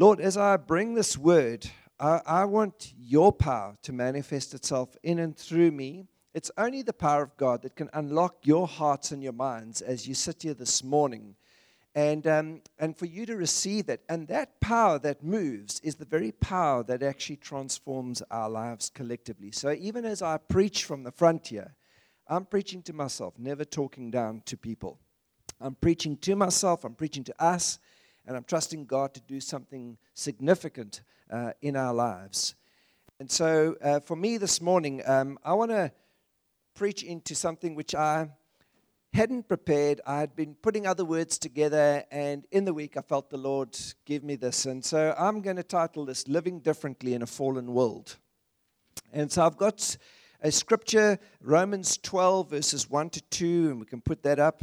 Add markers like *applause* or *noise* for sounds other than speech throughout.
Lord, as I bring this word, I, I want your power to manifest itself in and through me. It's only the power of God that can unlock your hearts and your minds as you sit here this morning. And, um, and for you to receive that. And that power that moves is the very power that actually transforms our lives collectively. So even as I preach from the front here, I'm preaching to myself, never talking down to people. I'm preaching to myself, I'm preaching to us, and I'm trusting God to do something significant uh, in our lives. And so uh, for me this morning, um, I want to preach into something which I hadn't prepared. I had been putting other words together, and in the week I felt the Lord give me this. And so I'm going to title this Living Differently in a Fallen World. And so I've got a scripture, Romans 12, verses 1 to 2, and we can put that up.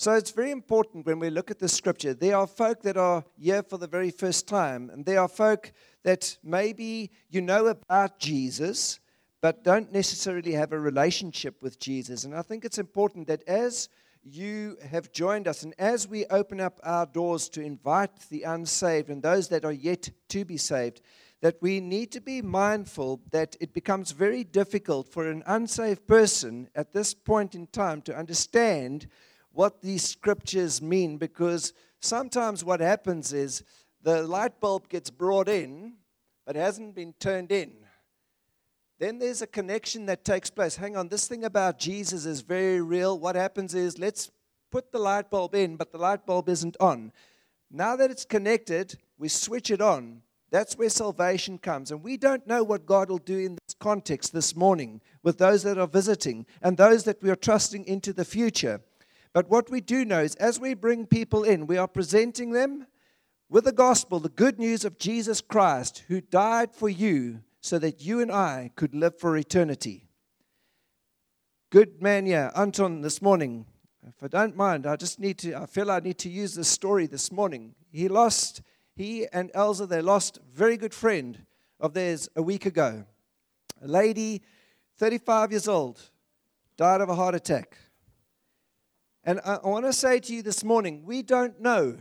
So it's very important when we look at the scripture. There are folk that are here for the very first time, and there are folk that maybe you know about Jesus, but don't necessarily have a relationship with Jesus. And I think it's important that as you have joined us, and as we open up our doors to invite the unsaved and those that are yet to be saved, that we need to be mindful that it becomes very difficult for an unsaved person at this point in time to understand what these scriptures mean because sometimes what happens is the light bulb gets brought in but hasn't been turned in. Then there's a connection that takes place. Hang on, this thing about Jesus is very real. What happens is let's put the light bulb in, but the light bulb isn't on. Now that it's connected, we switch it on. That's where salvation comes. And we don't know what God will do in this context this morning with those that are visiting and those that we are trusting into the future. But what we do know is as we bring people in, we are presenting them with the gospel, the good news of Jesus Christ, who died for you so that you and I could live for eternity. Good man, yeah, Anton, this morning. If I don't mind, I just need to, I feel I need to use this story this morning. He lost, he and Elsa, they lost a very good friend of theirs a week ago. A lady, 35 years old, died of a heart attack. And I, want to say to you this morning, we don't know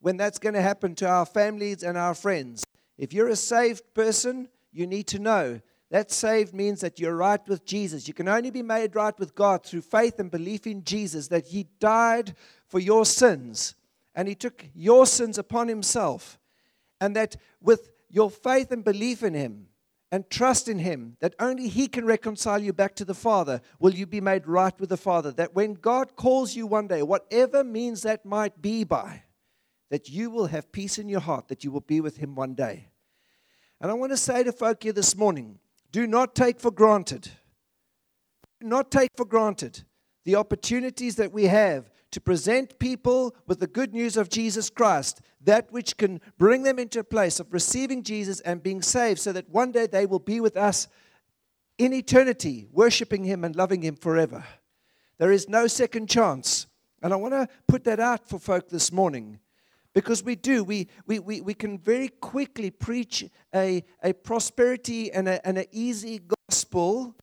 when that's going to happen to our families and our friends. If you're a saved person, you need to know that saved means that you're right with Jesus. You can only be made right with God through faith and belief in Jesus, that He died for your sins and He took your sins upon Himself. And that with your faith and belief in Him, and trust in Him that only He can reconcile you back to the Father, will you be made right with the Father. That when God calls you one day, whatever means that might be by, that you will have peace in your heart, that you will be with Him one day. And I want to say to folk here this morning do not take for granted, do not take for granted the opportunities that we have to present people with the good news of Jesus Christ, that which can bring them into a place of receiving Jesus and being saved, so that one day they will be with us in eternity, worshiping Him and loving Him forever. There is no second chance. And I want to put that out for folk this morning because we do. We, we, we, we can very quickly preach a, a prosperity and an easy gospel,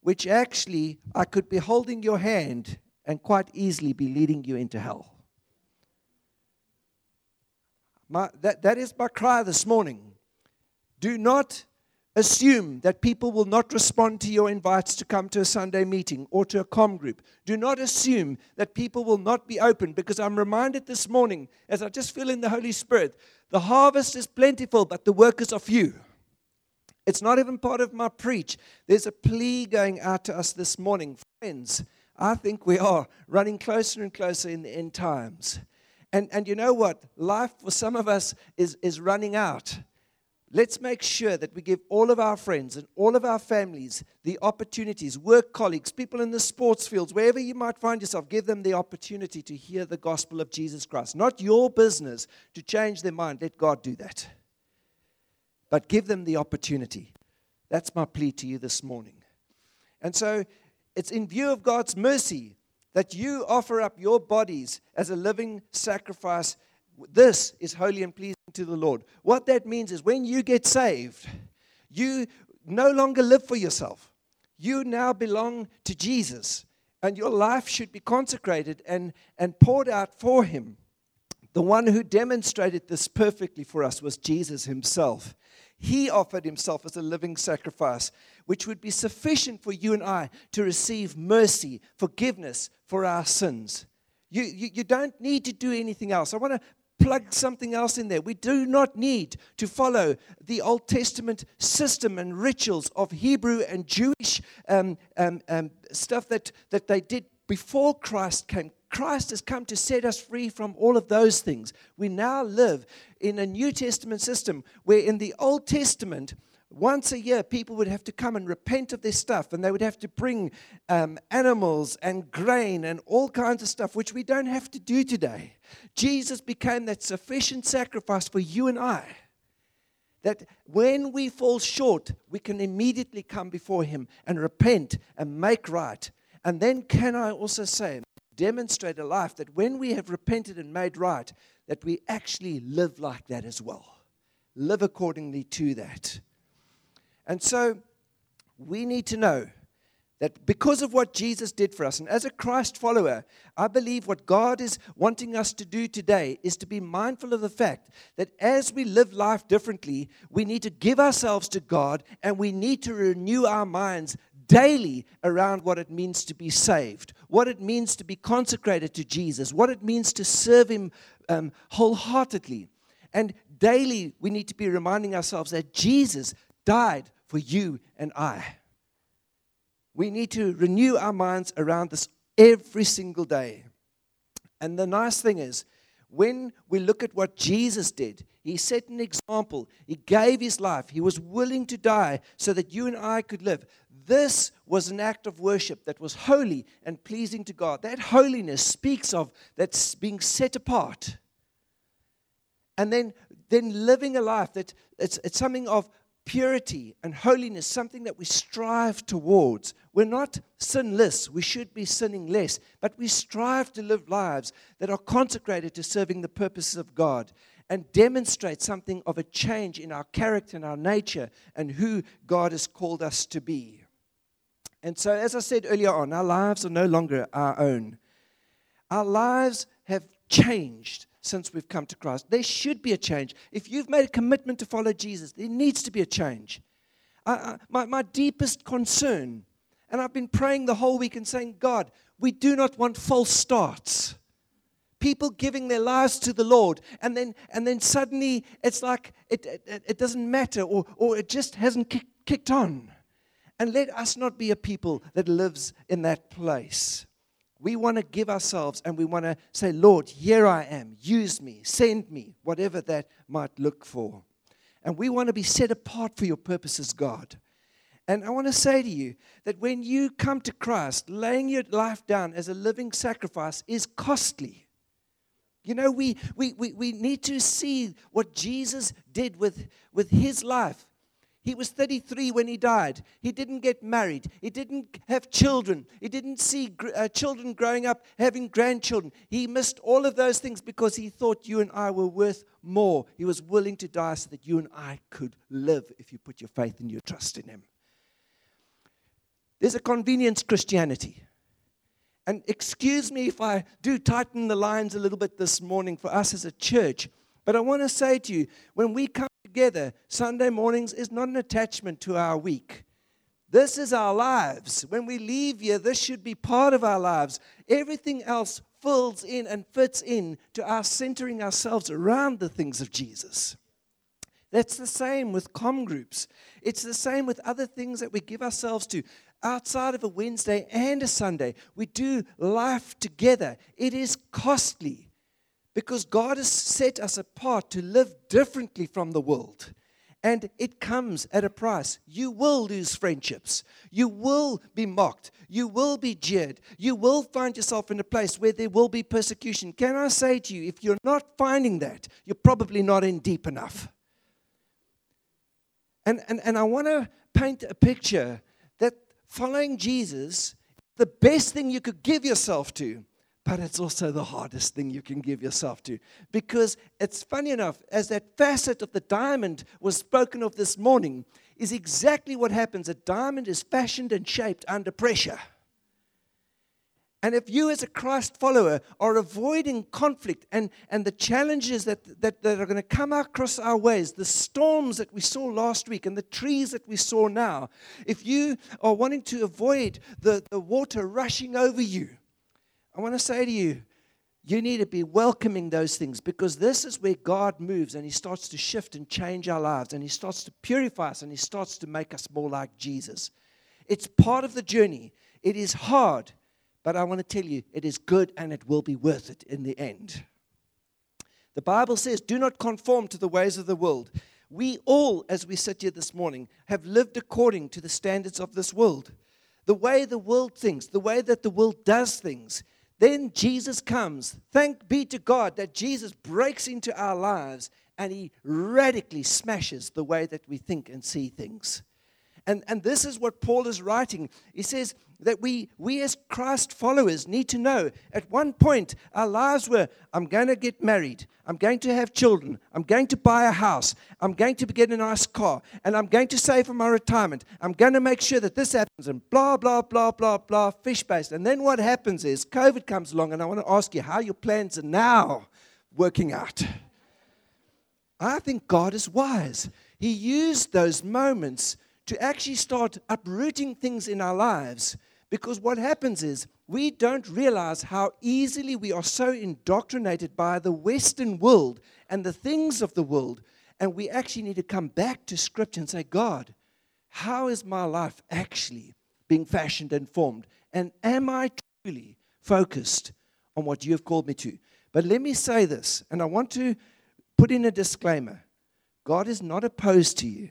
which actually I could be holding your hand and quite easily be leading you into hell. My, that, that is my cry this morning. Do not assume that people will not respond to your invites to come to a Sunday meeting or to a com group. Do not assume that people will not be open because I'm reminded this morning, as I just feel in the Holy Spirit, the harvest is plentiful, but the workers are few. It's not even part of my preach. There's a plea going out to us this morning. Friends, I think we are running closer and closer in the end times. And, and you know what? Life for some of us is, is running out. Let's make sure that we give all of our friends and all of our families the opportunities, work colleagues, people in the sports fields, wherever you might find yourself, give them the opportunity to hear the gospel of Jesus Christ. Not your business to change their mind. Let God do that. But give them the opportunity. That's my plea to you this morning. And so it's in view of God's mercy that you offer up your bodies as a living sacrifice. This is holy and pleasing to the Lord. What that means is when you get saved, you no longer live for yourself. You now belong to Jesus, and your life should be consecrated and, and poured out for Him. The one who demonstrated this perfectly for us was Jesus Himself. He offered Himself as a living sacrifice, which would be sufficient for you and I to receive mercy, forgiveness for our sins. You, you, you don't need to do anything else. I want to plug something else in there. We do not need to follow the Old Testament system and rituals of Hebrew and Jewish um, um, um, stuff that, that they did before Christ came. Christ has come to set us free from all of those things. We now live in a New Testament system where in the Old Testament, once a year, people would have to come and repent of their stuff, and they would have to bring um, animals and grain and all kinds of stuff, which we don't have to do today. Jesus became that sufficient sacrifice for you and I. That when we fall short, we can immediately come before Him and repent and make right. And then, can I also say, demonstrate a life that when we have repented and made right, that we actually live like that as well. Live accordingly to that. And so we need to know that because of what Jesus did for us, and as a Christ follower, I believe what God is wanting us to do today is to be mindful of the fact that as we live life differently, we need to give ourselves to God and we need to renew our minds daily around what it means to be saved, what it means to be consecrated to Jesus, what it means to serve Him um, wholeheartedly. And daily, we need to be reminding ourselves that Jesus died for you and I. We need to renew our minds around this every single day. And the nice thing is, when we look at what Jesus did, he set an example. He gave his life. He was willing to die so that you and I could live. This was an act of worship that was holy and pleasing to God. That holiness speaks of that's being set apart. And then, then living a life that it's, it's something of purity and holiness, something that we strive towards. We're not sinless, we should be sinning less, but we strive to live lives that are consecrated to serving the purposes of God and demonstrate something of a change in our character and our nature and who God has called us to be. And so, as I said earlier on, our lives are no longer our own. Our lives have changed since we've come to Christ. There should be a change. If you've made a commitment to follow Jesus, there needs to be a change. I, I, my, my deepest concern, and I've been praying the whole week and saying, God, we do not want false starts. People giving their lives to the Lord, and then, and then suddenly it's like it, it, it doesn't matter, or, or it just hasn't kick, kicked on. And let us not be a people that lives in that place. We want to give ourselves and we want to say, Lord, here I am. Use me, send me, whatever that might look for. And we want to be set apart for your purposes, God. And I want to say to you that when you come to Christ, laying your life down as a living sacrifice is costly. You know, we, we, we, we need to see what Jesus did with, with his life. He was 33 when he died. He didn't get married. He didn't have children. He didn't see gr- uh, children growing up having grandchildren. He missed all of those things because he thought you and I were worth more. He was willing to die so that you and I could live if you put your faith and your trust in him. There's a convenience Christianity. And excuse me if I do tighten the lines a little bit this morning for us as a church. But I want to say to you, when we come together, Sunday mornings is not an attachment to our week. This is our lives. When we leave here, this should be part of our lives. Everything else fills in and fits in to our centering ourselves around the things of Jesus. That's the same with com groups. It's the same with other things that we give ourselves to. Outside of a Wednesday and a Sunday, we do life together. It is costly because God has set us apart to live differently from the world. And it comes at a price. You will lose friendships. You will be mocked. You will be jeered. You will find yourself in a place where there will be persecution. Can I say to you, if you're not finding that, you're probably not in deep enough. And, and, and I want to paint a picture that following Jesus the best thing you could give yourself to, but it's also the hardest thing you can give yourself to. Because it's funny enough, as that facet of the diamond was spoken of this morning, is exactly what happens. A diamond is fashioned and shaped under pressure. And if you, as a Christ follower, are avoiding conflict and, and the challenges that, that, that are going to come across our ways, the storms that we saw last week and the trees that we saw now, if you are wanting to avoid the, the water rushing over you, I want to say to you, you need to be welcoming those things because this is where God moves and He starts to shift and change our lives and He starts to purify us and He starts to make us more like Jesus. It's part of the journey. It is hard. But I want to tell you, it is good and it will be worth it in the end. The Bible says, Do not conform to the ways of the world. We all, as we sit here this morning, have lived according to the standards of this world. The way the world thinks, the way that the world does things. Then Jesus comes. Thank be to God that Jesus breaks into our lives and he radically smashes the way that we think and see things. And, and this is what Paul is writing. He says that we, we as Christ followers need to know at one point our lives were I'm going to get married, I'm going to have children, I'm going to buy a house, I'm going to get a nice car, and I'm going to save for my retirement. I'm going to make sure that this happens, and blah, blah, blah, blah, blah, fish based. And then what happens is COVID comes along, and I want to ask you how your plans are now working out. I think God is wise. He used those moments to actually start uprooting things in our lives. Because what happens is we don't realize how easily we are so indoctrinated by the Western world and the things of the world. And we actually need to come back to Scripture and say, God, how is my life actually being fashioned and formed? And am I truly focused on what you have called me to? But let me say this, and I want to put in a disclaimer God is not opposed to you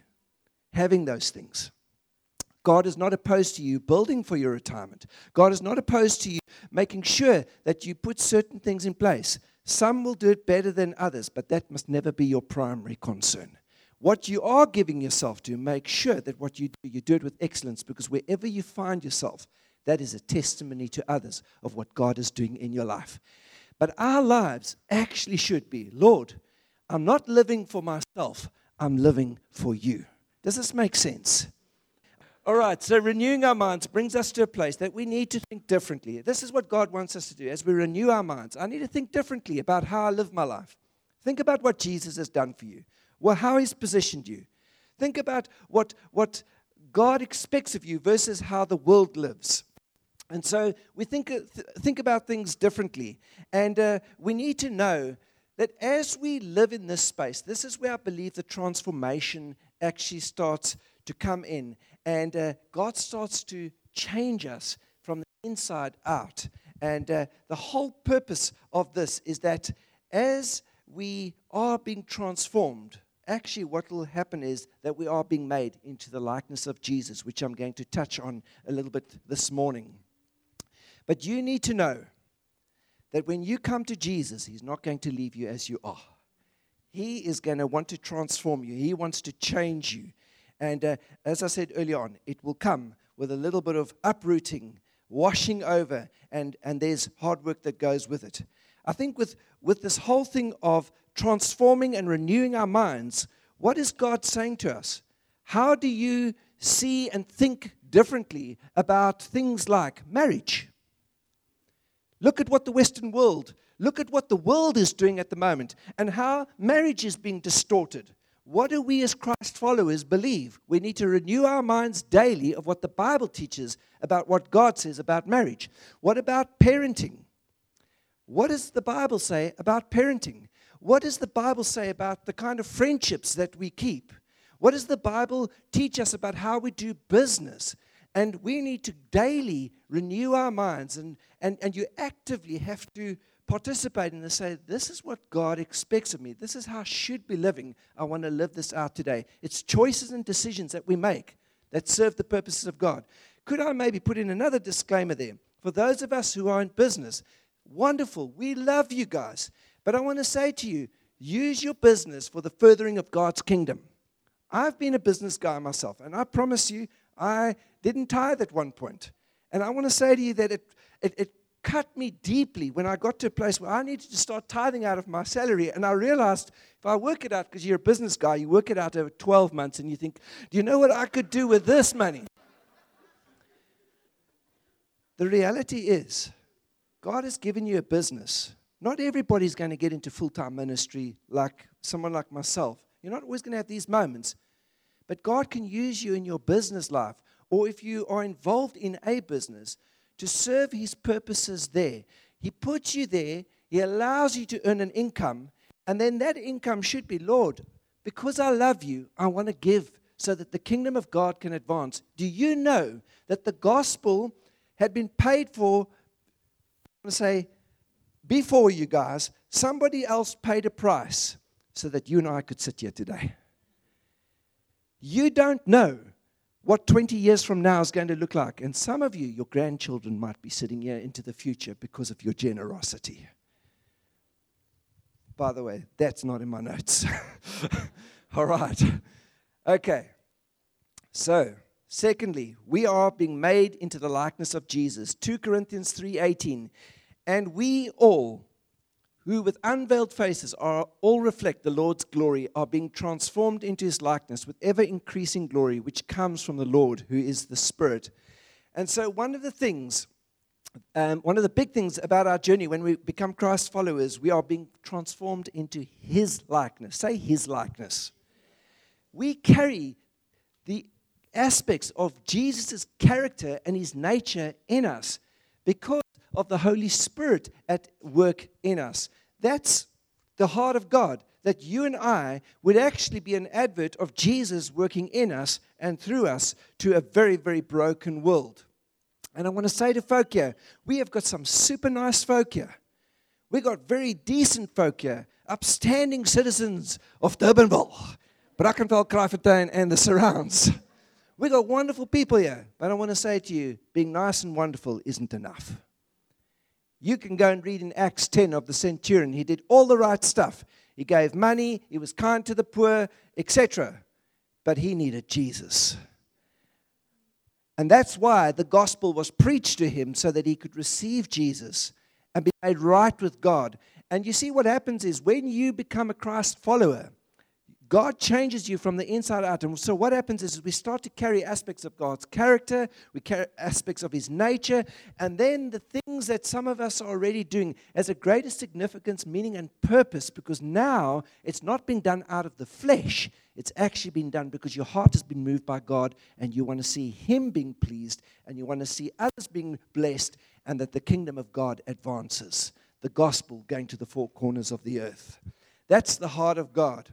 having those things. God is not opposed to you building for your retirement. God is not opposed to you making sure that you put certain things in place. Some will do it better than others, but that must never be your primary concern. What you are giving yourself to, make sure that what you do, you do it with excellence because wherever you find yourself, that is a testimony to others of what God is doing in your life. But our lives actually should be Lord, I'm not living for myself, I'm living for you. Does this make sense? All right, so renewing our minds brings us to a place that we need to think differently. This is what God wants us to do. As we renew our minds, I need to think differently about how I live my life. Think about what Jesus has done for you, well, how he's positioned you. Think about what, what God expects of you versus how the world lives. And so we think, uh, think about things differently. And uh, we need to know that as we live in this space, this is where I believe the transformation actually starts to come in. And uh, God starts to change us from the inside out. And uh, the whole purpose of this is that as we are being transformed, actually, what will happen is that we are being made into the likeness of Jesus, which I'm going to touch on a little bit this morning. But you need to know that when you come to Jesus, He's not going to leave you as you are. He is going to want to transform you, He wants to change you. And uh, as I said earlier on, it will come with a little bit of uprooting, washing over, and, and there's hard work that goes with it. I think with, with this whole thing of transforming and renewing our minds, what is God saying to us? How do you see and think differently about things like marriage? Look at what the Western world Look at what the world is doing at the moment and how marriage is being distorted. What do we as Christ followers believe? We need to renew our minds daily of what the Bible teaches about what God says about marriage. What about parenting? What does the Bible say about parenting? What does the Bible say about the kind of friendships that we keep? What does the Bible teach us about how we do business? And we need to daily renew our minds, and, and, and you actively have to participate in this, say, This is what God expects of me. This is how I should be living. I want to live this out today. It's choices and decisions that we make that serve the purposes of God. Could I maybe put in another disclaimer there? For those of us who are in business, wonderful. We love you guys. But I want to say to you, use your business for the furthering of God's kingdom. I've been a business guy myself, and I promise you, I didn't tithe at one point. And I want to say to you that it, it, it cut me deeply when I got to a place where I needed to start tithing out of my salary. And I realized if I work it out, because you're a business guy, you work it out over 12 months and you think, do you know what I could do with this money? The reality is, God has given you a business. Not everybody's going to get into full time ministry like someone like myself. You're not always going to have these moments. But God can use you in your business life, or if you are involved in a business, to serve His purposes there. He puts you there, He allows you to earn an income, and then that income should be, Lord, because I love you, I want to give so that the kingdom of God can advance. Do you know that the gospel had been paid for? I'm going to say, before you guys, somebody else paid a price so that you and I could sit here today. You don't know what 20 years from now is going to look like. And some of you, your grandchildren, might be sitting here into the future because of your generosity. By the way, that's not in my notes. *laughs* All right. Okay. So, secondly, we are being made into the likeness of Jesus. 2 Corinthians 3:18. And we all who with unveiled faces are all reflect the Lord's glory, are being transformed into his likeness with ever increasing glory, which comes from the Lord, who is the Spirit. And so, one of the things, um, one of the big things about our journey when we become Christ followers, we are being transformed into his likeness. Say his likeness. We carry the aspects of Jesus' character and his nature in us because of the Holy Spirit at work in us. That's the heart of God, that you and I would actually be an advert of Jesus working in us and through us to a very, very broken world. And I want to say to folk here, we have got some super nice folk here. We've got very decent folk here, upstanding citizens of Durbanville, Brackenfell, Kraaifontein, and the surrounds. We've got wonderful people here. But I want to say to you, being nice and wonderful isn't enough. You can go and read in Acts 10 of the centurion. He did all the right stuff. He gave money, he was kind to the poor, etc. But he needed Jesus. And that's why the gospel was preached to him so that he could receive Jesus and be made right with God. And you see, what happens is when you become a Christ follower, God changes you from the inside out. And so what happens is we start to carry aspects of God's character, we carry aspects of his nature, and then the things that some of us are already doing has a greater significance, meaning, and purpose because now it's not being done out of the flesh. It's actually been done because your heart has been moved by God and you want to see him being pleased and you want to see others being blessed and that the kingdom of God advances. The gospel going to the four corners of the earth. That's the heart of God.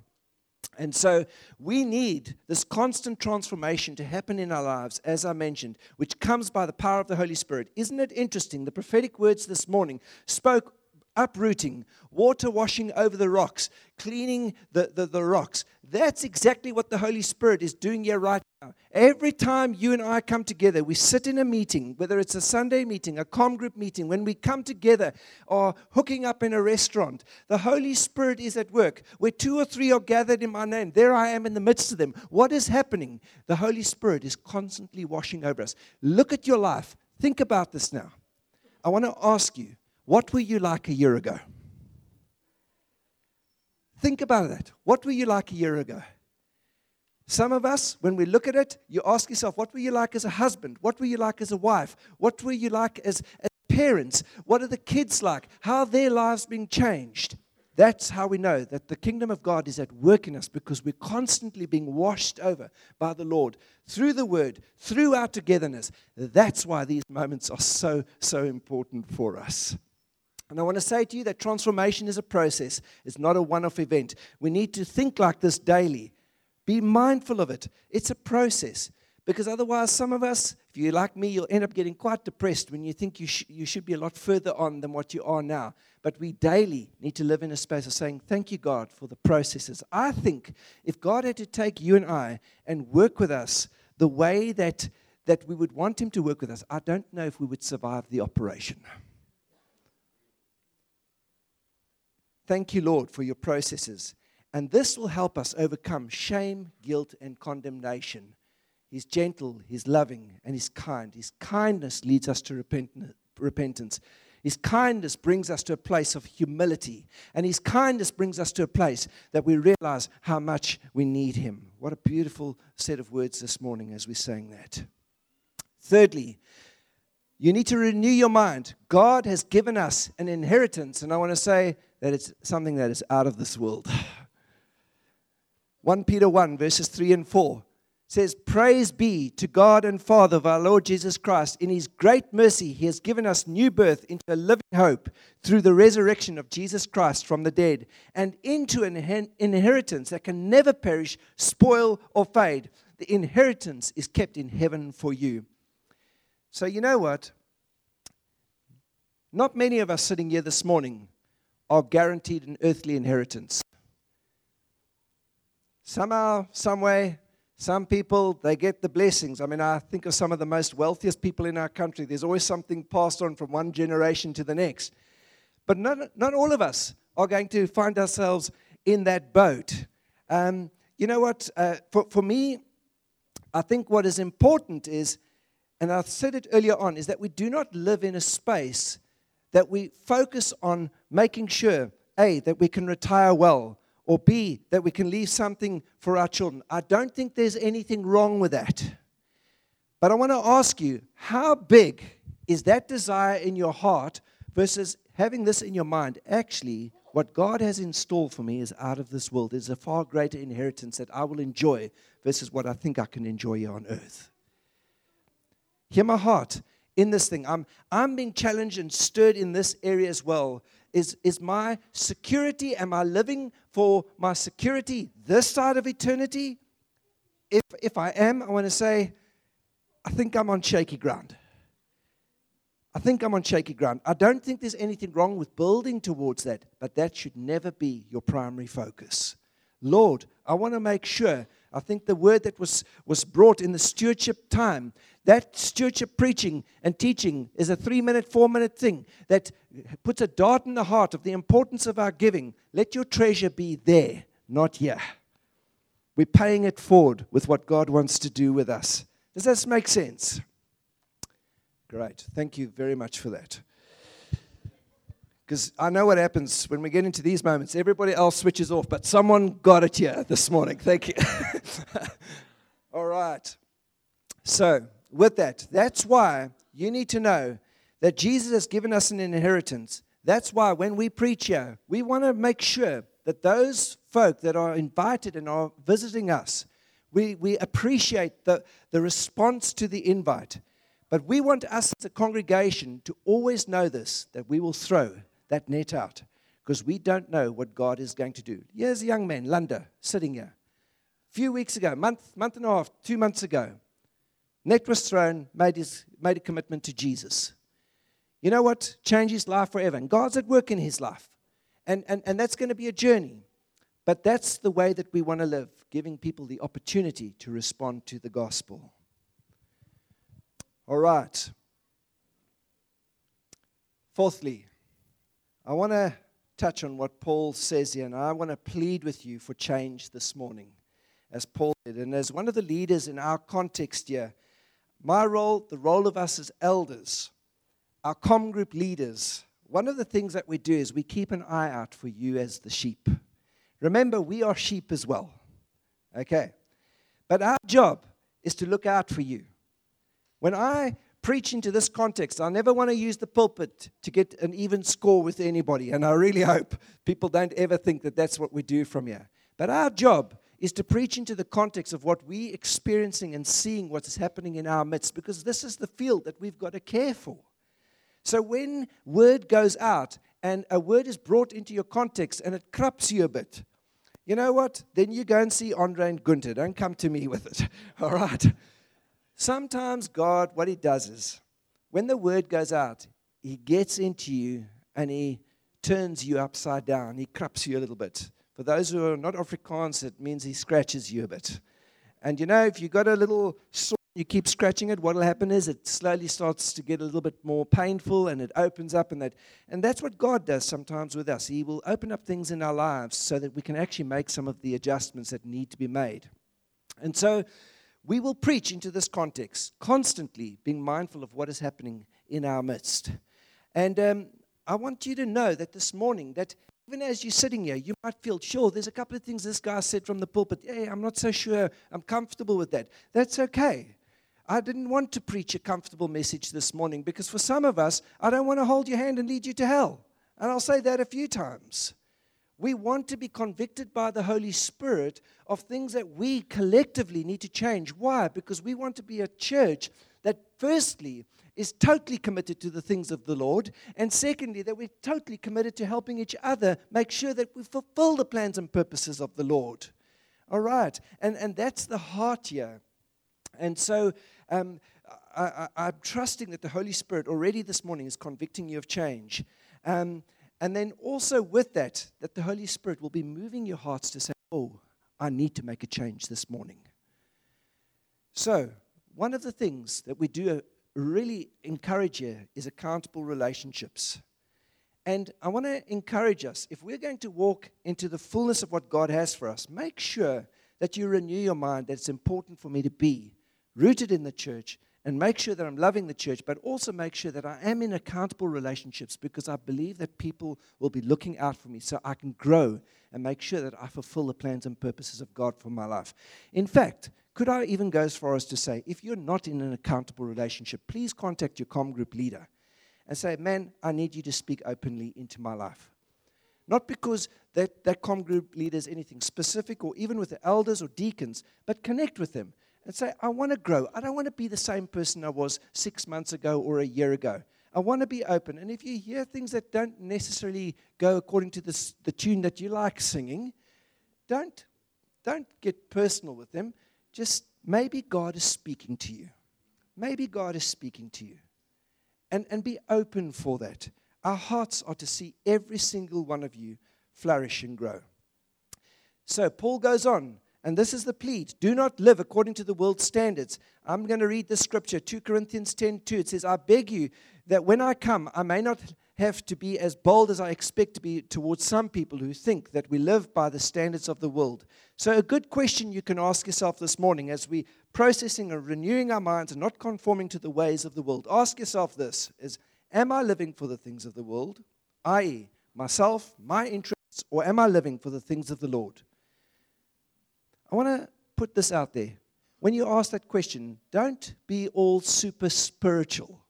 And so we need this constant transformation to happen in our lives, as I mentioned, which comes by the power of the Holy Spirit. Isn't it interesting? The prophetic words this morning spoke uprooting, water washing over the rocks, cleaning the, the, the, rocks. That's exactly what the Holy Spirit is doing here right now. Every time you and I come together, we sit in a meeting, whether it's a Sunday meeting, a com group meeting, when we come together or hooking up in a restaurant, the Holy Spirit is at work. Where two or three are gathered in my name, there I am in the midst of them. What is happening? The Holy Spirit is constantly washing over us. Look at your life. Think about this now. I want to ask you what were you like a year ago? Think about that. What were you like a year ago? Some of us, when we look at it, you ask yourself, what were you like as a husband? What were you like as a wife? What were you like as, as parents? What are the kids like? How are their lives being changed? That's how we know that the kingdom of God is at work in us because we're constantly being washed over by the Lord through the word, through our togetherness. That's why these moments are so, so important for us. And I want to say to you that transformation is a process, it's not a one off event. We need to think like this daily. Be mindful of it. It's a process. Because otherwise, some of us, if you're like me, you'll end up getting quite depressed when you think you, sh- you should be a lot further on than what you are now. But we daily need to live in a space of saying, Thank you, God, for the processes. I think if God had to take you and I and work with us the way that, that we would want Him to work with us, I don't know if we would survive the operation. Thank you, Lord, for your processes. And this will help us overcome shame, guilt, and condemnation. He's gentle, he's loving, and he's kind. His kindness leads us to repentance. His kindness brings us to a place of humility. And His kindness brings us to a place that we realize how much we need Him. What a beautiful set of words this morning as we sang that. Thirdly, you need to renew your mind. God has given us an inheritance, and I want to say that it's something that is out of this world. 1 Peter 1, verses 3 and 4 says, Praise be to God and Father of our Lord Jesus Christ. In his great mercy, he has given us new birth into a living hope through the resurrection of Jesus Christ from the dead and into an inheritance that can never perish, spoil, or fade. The inheritance is kept in heaven for you. So, you know what? Not many of us sitting here this morning are guaranteed an earthly inheritance. Somehow, someway, some people, they get the blessings. I mean, I think of some of the most wealthiest people in our country. There's always something passed on from one generation to the next. But not, not all of us are going to find ourselves in that boat. Um, you know what? Uh, for, for me, I think what is important is, and I said it earlier on, is that we do not live in a space that we focus on making sure, A, that we can retire well, or B, that we can leave something for our children. I don't think there's anything wrong with that. But I want to ask you how big is that desire in your heart versus having this in your mind? Actually, what God has in store for me is out of this world. There's a far greater inheritance that I will enjoy versus what I think I can enjoy here on earth. Hear my heart in this thing. I'm, I'm being challenged and stirred in this area as well is, is my security? Am I living for my security this side of eternity? If, if I am, I want to say, I think I'm on shaky ground. I think I'm on shaky ground. I don't think there's anything wrong with building towards that, but that should never be your primary focus. Lord, I want to make sure. I think the word that was, was brought in the stewardship time that stewardship preaching and teaching is a three minute, four minute thing that puts a dart in the heart of the importance of our giving. Let your treasure be there, not here. We're paying it forward with what God wants to do with us. Does this make sense? Great. Thank you very much for that. Because I know what happens when we get into these moments. Everybody else switches off, but someone got it here this morning. Thank you. *laughs* All right. So, with that. That's why you need to know that Jesus has given us an inheritance. That's why when we preach here, we want to make sure that those folk that are invited and are visiting us, we, we appreciate the, the response to the invite. But we want us as a congregation to always know this that we will throw that net out because we don't know what God is going to do. Here's a young man, Lunda, sitting here. A few weeks ago, month, month and a half, two months ago, net was thrown, made, his, made a commitment to Jesus. You know what? Change his life forever. And God's at work in his life. And, and, and that's going to be a journey. But that's the way that we want to live, giving people the opportunity to respond to the gospel. All right. Fourthly, I want to touch on what Paul says here, and I want to plead with you for change this morning, as Paul did. And as one of the leaders in our context here, my role, the role of us as elders, our com group leaders, one of the things that we do is we keep an eye out for you as the sheep. Remember, we are sheep as well. Okay? But our job is to look out for you. When I preach into this context, I never want to use the pulpit to get an even score with anybody. And I really hope people don't ever think that that's what we do from here. But our job is to preach into the context of what we're experiencing and seeing what's happening in our midst, because this is the field that we've got to care for. So when word goes out and a word is brought into your context and it kraps you a bit, you know what? Then you go and see Andre and Gunter. Don't come to me with it. *laughs* All right? Sometimes God, what He does is, when the word goes out, He gets into you and He turns you upside down. He kraps you a little bit. For those who are not Afrikaans, it means he scratches you a bit. And you know, if you've got a little sore you keep scratching it, what will happen is it slowly starts to get a little bit more painful and it opens up and that and that's what God does sometimes with us. He will open up things in our lives so that we can actually make some of the adjustments that need to be made. And so we will preach into this context, constantly being mindful of what is happening in our midst. And um, I want you to know that this morning, that even as you're sitting here, you might feel, sure, there's a couple of things this guy said from the pulpit. Hey, I'm not so sure I'm comfortable with that. That's okay. I didn't want to preach a comfortable message this morning because for some of us, I don't want to hold your hand and lead you to hell. And I'll say that a few times. We want to be convicted by the Holy Spirit of things that we collectively need to change. Why? Because we want to be a church that, firstly, is totally committed to the things of the Lord, and secondly, that we're totally committed to helping each other make sure that we fulfill the plans and purposes of the Lord. All right, and, and that's the heart here. And so um, I, am trusting that the Holy Spirit already this morning is convicting you of change. Um, and then also with that, that the Holy Spirit will be moving your hearts to say, oh, I need to make a change this morning. So, one of the things that we do uh, really encourage here is accountable relationships. And I want to encourage us if we're going to walk into the fullness of what God has for us, make sure that you renew your mind that it's important for me to be rooted in the church and make sure that I'm loving the church, but also make sure that I am in accountable relationships because I believe that people will be looking out for me so I can grow and make sure that I fulfill the plans and purposes of God for my life. In fact, could I even go as far as to say, if you're not in an accountable relationship, please contact your com group leader and say, Man, I need you to speak openly into my life. Not because that, that com group leader is anything specific or even with the elders or deacons, but connect with them and say, I want to grow. I don't want to be the same person I was six months ago or a year ago. I want to be open. And if you hear things that don't necessarily go according to this, the tune that you like singing, don't, don't get personal with them just maybe God is speaking to you. Maybe God is speaking to you. And, and be open for that. Our hearts are to see every single one of you flourish and grow. So Paul goes on, and this is the plea do not live according to the world's standards. I'm going to read the scripture, 2 Corinthians 10 2. It says, I beg you that when I come, I may not have to be as bold as I expect to be towards some people who think that we live by the standards of the world. So, a good question you can ask yourself this morning as we processing and renewing our minds and not conforming to the ways of the world, ask yourself this is am I living for the things of the world, i.e., myself, my interests, or am I living for the things of the Lord? I want to put this out there. When you ask that question, don't be all super spiritual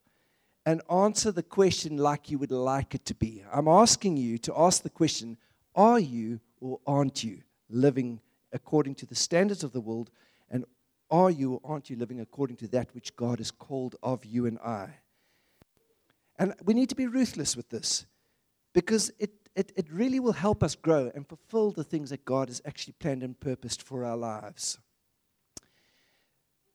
and answer the question like you would like it to be. I'm asking you to ask the question Are you or aren't you living according to the standards of the world? And are you or aren't you living according to that which God has called of you and I? And we need to be ruthless with this because it, it, it really will help us grow and fulfill the things that God has actually planned and purposed for our lives.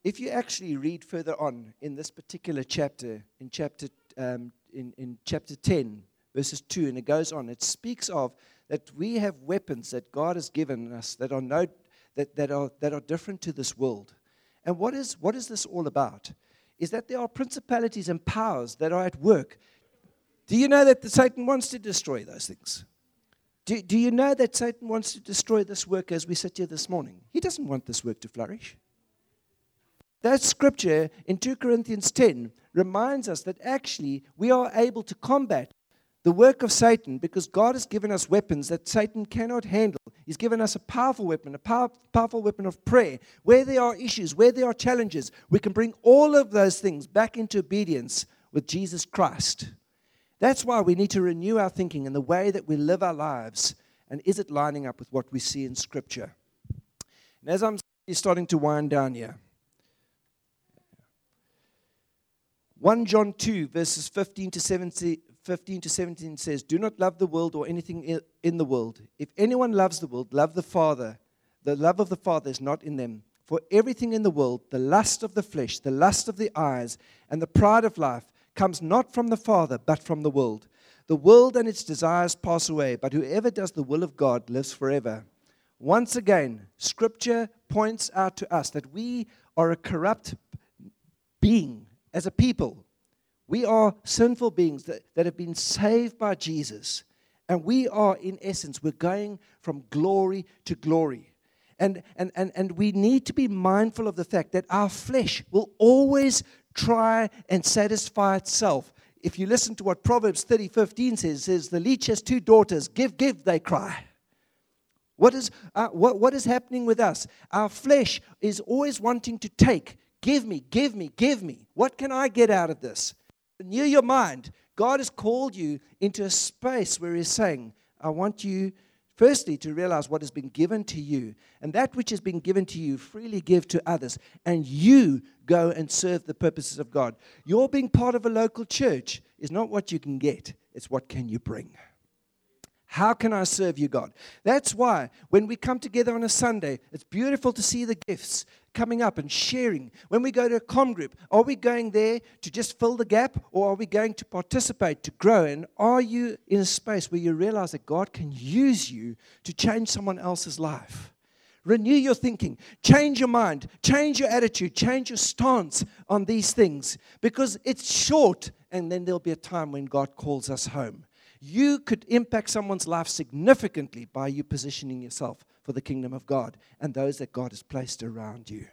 If you actually read further on in this particular chapter, in chapter, um, in, in chapter 10, verses 2, and it goes on, it speaks of that we have weapons that God has given us that are, no, that, that are, that are different to this world. And what is, what is this all about? Is that there are principalities and powers that are at work. Do you know that Satan wants to destroy those things? Do, do you know that Satan wants to destroy this work as we sit here this morning? He doesn't want this work to flourish. That scripture in 2 Corinthians 10 reminds us that actually we are able to combat the work of Satan because God has given us weapons that Satan cannot handle. He's given us a powerful weapon, a power, powerful weapon of prayer. Where there are issues, where there are challenges, we can bring all of those things back into obedience with Jesus Christ. That's why we need to renew our thinking and the way that we live our lives. And is it lining up with what we see in Scripture? And as I'm starting to wind down here, 1 John 2, verses 15 to 17, 15 to 17 says, Do not love the world or anything in the world. If anyone loves the world, love the Father. The love of the Father is not in them. For everything in the world, the lust of the flesh, the lust of the eyes, and the pride of life, comes not from the Father, but from the world. The world and its desires pass away, but whoever does the will of God lives forever. Once again, Scripture points out to us that we are a corrupt being, as a people. We are sinful beings that, that have been saved by Jesus. And we are, in essence, we're going from glory to glory. And, and, and, and we need to be mindful of the fact that our flesh will always try and satisfy itself. If you listen to what Proverbs 30 15 says, says, The leech has two daughters, give, give, they cry. What is, uh, what, what is happening with us? Our flesh is always wanting to take. Give me, give me, give me. What can I get out of this? Near your mind. God has called you into a space where He's saying, I want you, firstly, to realize what has been given to you. And that which has been given to you, freely give to others. And you go and serve the purposes of God. Your being part of a local church is not what you can get, it's what can you bring. How can I serve you, God? That's why when we come together on a Sunday, it's beautiful to see the gifts coming up and sharing. When we go to a com group, are we going there to just fill the gap or are we going to participate, to grow? And are you in a space where you realize that God can use you to change someone else's life? Renew your thinking, change your mind, change your attitude, change your stance on these things because it's short and then there'll be a time when God calls us home you could impact someone's life significantly by you positioning yourself for the kingdom of God and those that God has placed around you.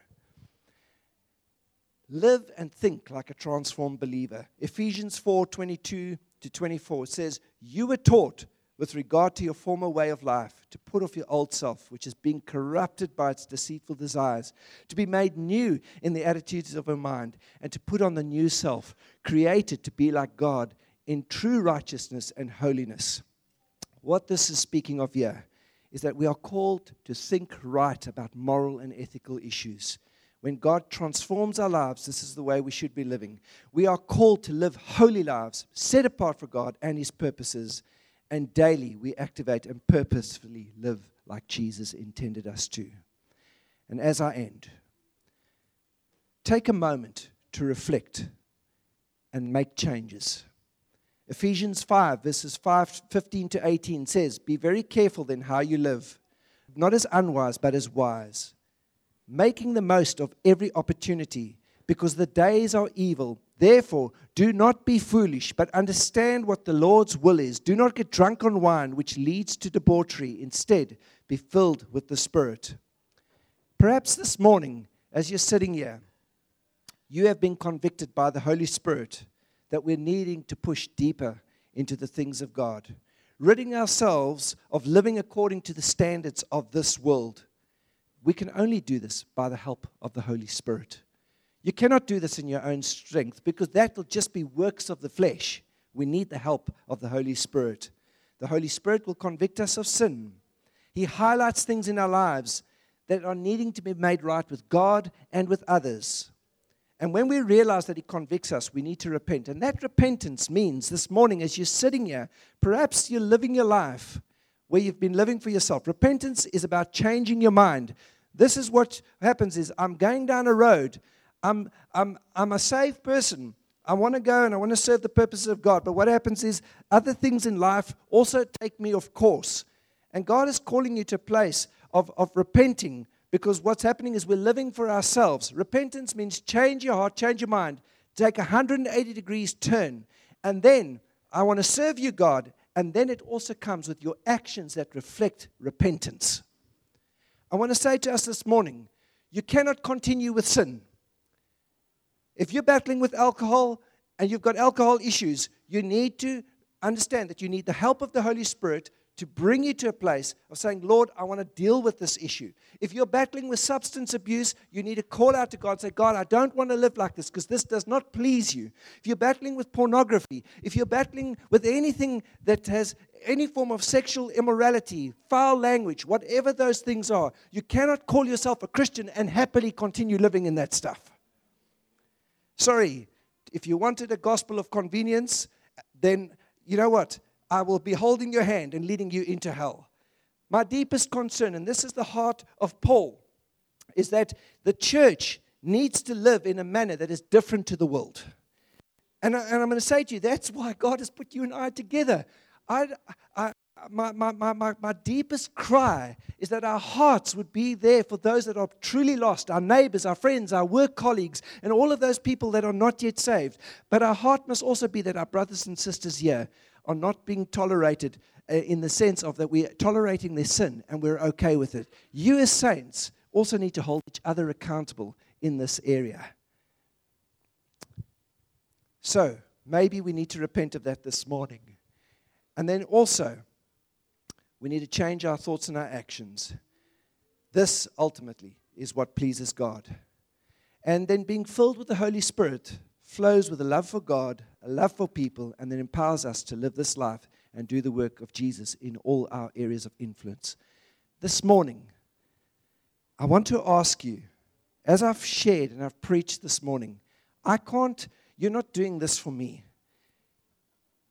Live and think like a transformed believer. Ephesians 4 22 to 24 says, You were taught with regard to your former way of life to put off your old self, which is being corrupted by its deceitful desires, to be made new in the attitudes of your mind, and to put on the new self, created to be like God in true righteousness and holiness. What this is speaking of here is that we are called to think right about moral and ethical issues. When God transforms our lives, this is the way we should be living. We are called to live holy lives, set apart for God and His purposes, and daily we activate and purposefully live like Jesus intended us to. And as I end, take a moment to reflect and make changes. Ephesians 5, verses 5, 15 to 18 says, Be very careful then how you live, not as unwise, but as wise, making the most of every opportunity, because the days are evil. Therefore, do not be foolish, but understand what the Lord's will is. Do not get drunk on wine, which leads to debauchery. Instead, be filled with the Spirit. Perhaps this morning, as you're sitting here, you have been convicted by the Holy Spirit that we're needing to push deeper into the things of God, ridding ourselves of living according to the standards of this world. We can only do this by the help of the Holy Spirit. You cannot do this in your own strength because that will just be works of the flesh. We need the help of the Holy Spirit. The Holy Spirit will convict us of sin. He highlights things in our lives that are needing to be made right with God and with others. And when we realize that He convicts us, we need to repent. And that repentance means this morning, as you're sitting here, perhaps you're living your life where you've been living for yourself. Repentance is about changing your mind. This is what happens is I'm going down a road. I'm, I'm, I'm a saved person. I want to go and I want to serve the purposes of God. But what happens is other things in life also take me off course. And God is calling you to a place of, of repenting, because what's happening is we're living for ourselves. Repentance means change your heart, change your mind, take a 180 degrees turn. And then I want to serve you, God. And then it also comes with your actions that reflect repentance. I want to say to us this morning you cannot continue with sin. If you're battling with alcohol and you've got alcohol issues, you need to understand that you need the help of the Holy Spirit to bring you to a place of saying, Lord, I want to deal with this issue. If you're battling with substance abuse, you need to call out to God and say, God, I don't want to live like this because this does not please you. If you're battling with pornography, if you're battling with anything that has any form of sexual immorality, foul language, whatever those things are, you cannot call yourself a Christian and happily continue living in that stuff. Sorry, if you wanted a gospel of convenience, then you know what? I will be holding your hand and leading you into hell. My deepest concern, and this is the heart of Paul, is that the church needs to live in a manner that is different to the world. And, I, am going to say to you, that's why God has put you and I together. I, I, my, my, my, my, my deepest cry is that our hearts would be there for those that are truly lost our neighbors, our friends, our work colleagues, and all of those people that are not yet saved. But our heart must also be that our brothers and sisters here are not being tolerated uh, in the sense of that we're tolerating their sin and we're okay with it. You, as saints, also need to hold each other accountable in this area. So, maybe we need to repent of that this morning. And then also, we need to change our thoughts and our actions. This ultimately is what pleases God. And then being filled with the Holy Spirit flows with a love for God, a love for people, and then empowers us to live this life and do the work of Jesus in all our areas of influence. This morning, I want to ask you, as I've shared and I've preached this morning, I can't, you're not doing this for me.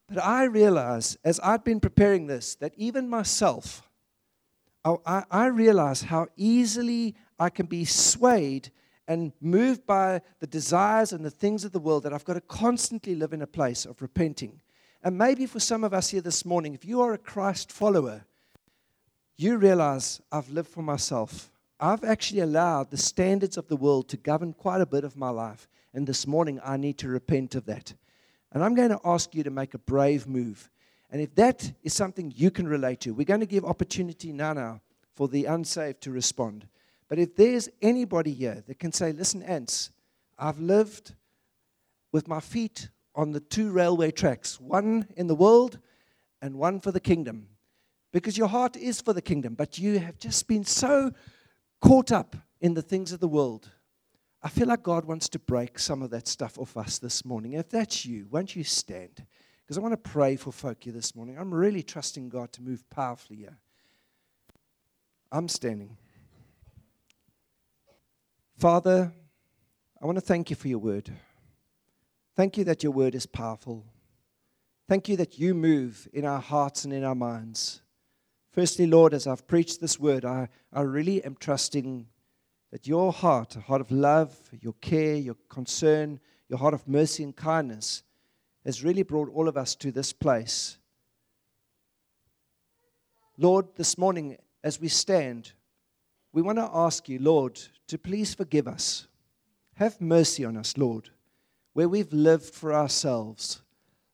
But I realize as I've been preparing this that even myself, I, I realize how easily I can be swayed and moved by the desires and the things of the world that I've got to constantly live in a place of repenting. And maybe for some of us here this morning, if you are a Christ follower, you realize I've lived for myself. I've actually allowed the standards of the world to govern quite a bit of my life. And this morning, I need to repent of that. And I'm going to ask you to make a brave move. And if that is something you can relate to, we're going to give opportunity now, now for the unsaved to respond. But if there's anybody here that can say, listen, Ants, I've lived with my feet on the two railway tracks, one in the world and one for the kingdom. Because your heart is for the kingdom, but you have just been so caught up in the things of the world I feel like God wants to break some of that stuff off us this morning. If that's you, won't you stand? Because I want to pray for folk here this morning. I'm really trusting God to move powerfully here. I'm standing. Father, I want to thank you for your word. Thank you that your word is powerful. Thank you that you move in our hearts and in our minds. Firstly, Lord, as I've preached this word, I, I really am trusting that your heart, a heart of love, your care, your concern, your heart of mercy and kindness, has really brought all of us to this place. Lord, this morning, as we stand, we want to ask you, Lord, to please forgive us. Have mercy on us, Lord, where we've lived for ourselves.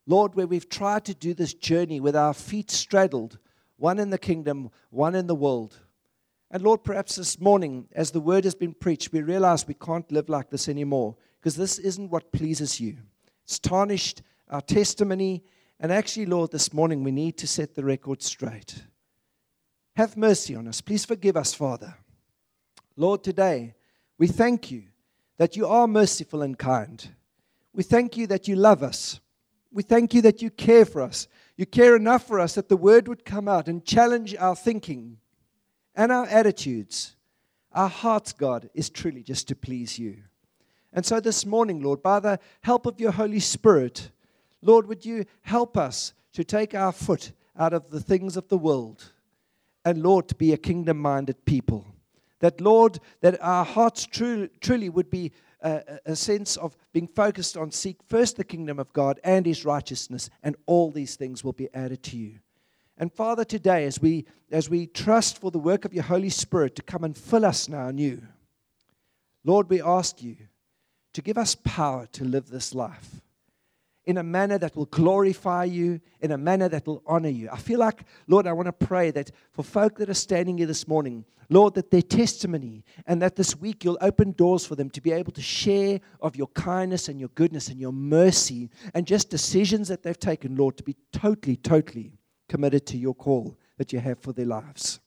Lord, where we've tried to do this journey with our feet straddled, one in the kingdom, one in the world. And Lord, perhaps this morning, as the word has been preached, we realize we can't live like this anymore because this isn't what pleases you. It's tarnished our testimony. And actually, Lord, this morning we need to set the record straight. Have mercy on us. Please forgive us, Father. Lord, today we thank you that you are merciful and kind. We thank you that you love us. We thank you that you care for us. You care enough for us that the word would come out and challenge our thinking and our attitudes, our hearts, God, is truly just to please you. And so this morning, Lord, by the help of your Holy Spirit, Lord, would you help us to take our foot out of the things of the world and, Lord, to be a kingdom minded people. That, Lord, that our hearts truly, truly would be a, a, sense of being focused on seek first the kingdom of God and his righteousness, and all these things will be added to you. And Father, today, as we, as we trust for the work of your Holy Spirit to come and fill us now anew, Lord, we ask you to give us power to live this life in a manner that will glorify you, in a manner that will honor you. I feel like, Lord, I want to pray that for folk that are standing here this morning, Lord, that their testimony and that this week you'll open doors for them to be able to share of your kindness and your goodness and your mercy and just decisions that they've taken, Lord, to be totally, totally committed to your call that you have for their lives.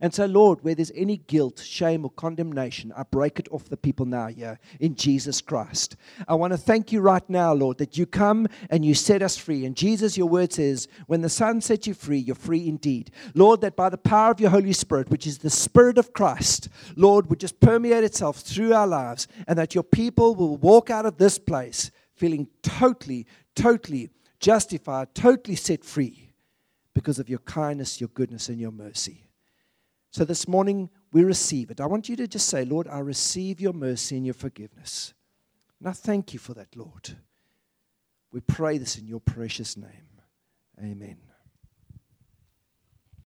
And so, Lord, where there's any guilt, shame, or condemnation, I break it off the people now here in Jesus Christ. I want to thank you right now, Lord, that you come and you set us free. And Jesus, your word says, when the Son sets you free, you're free indeed. Lord, that by the power of your Holy Spirit, which is the Spirit of Christ, Lord, would just permeate itself through our lives, and that your people will walk out of this place feeling totally, totally justified, totally set free because of your kindness, your goodness, and your mercy. So this morning, we receive it. I want you to just say, Lord, I receive your mercy and your forgiveness. And I thank you for that, Lord. We pray this in your precious name. Amen.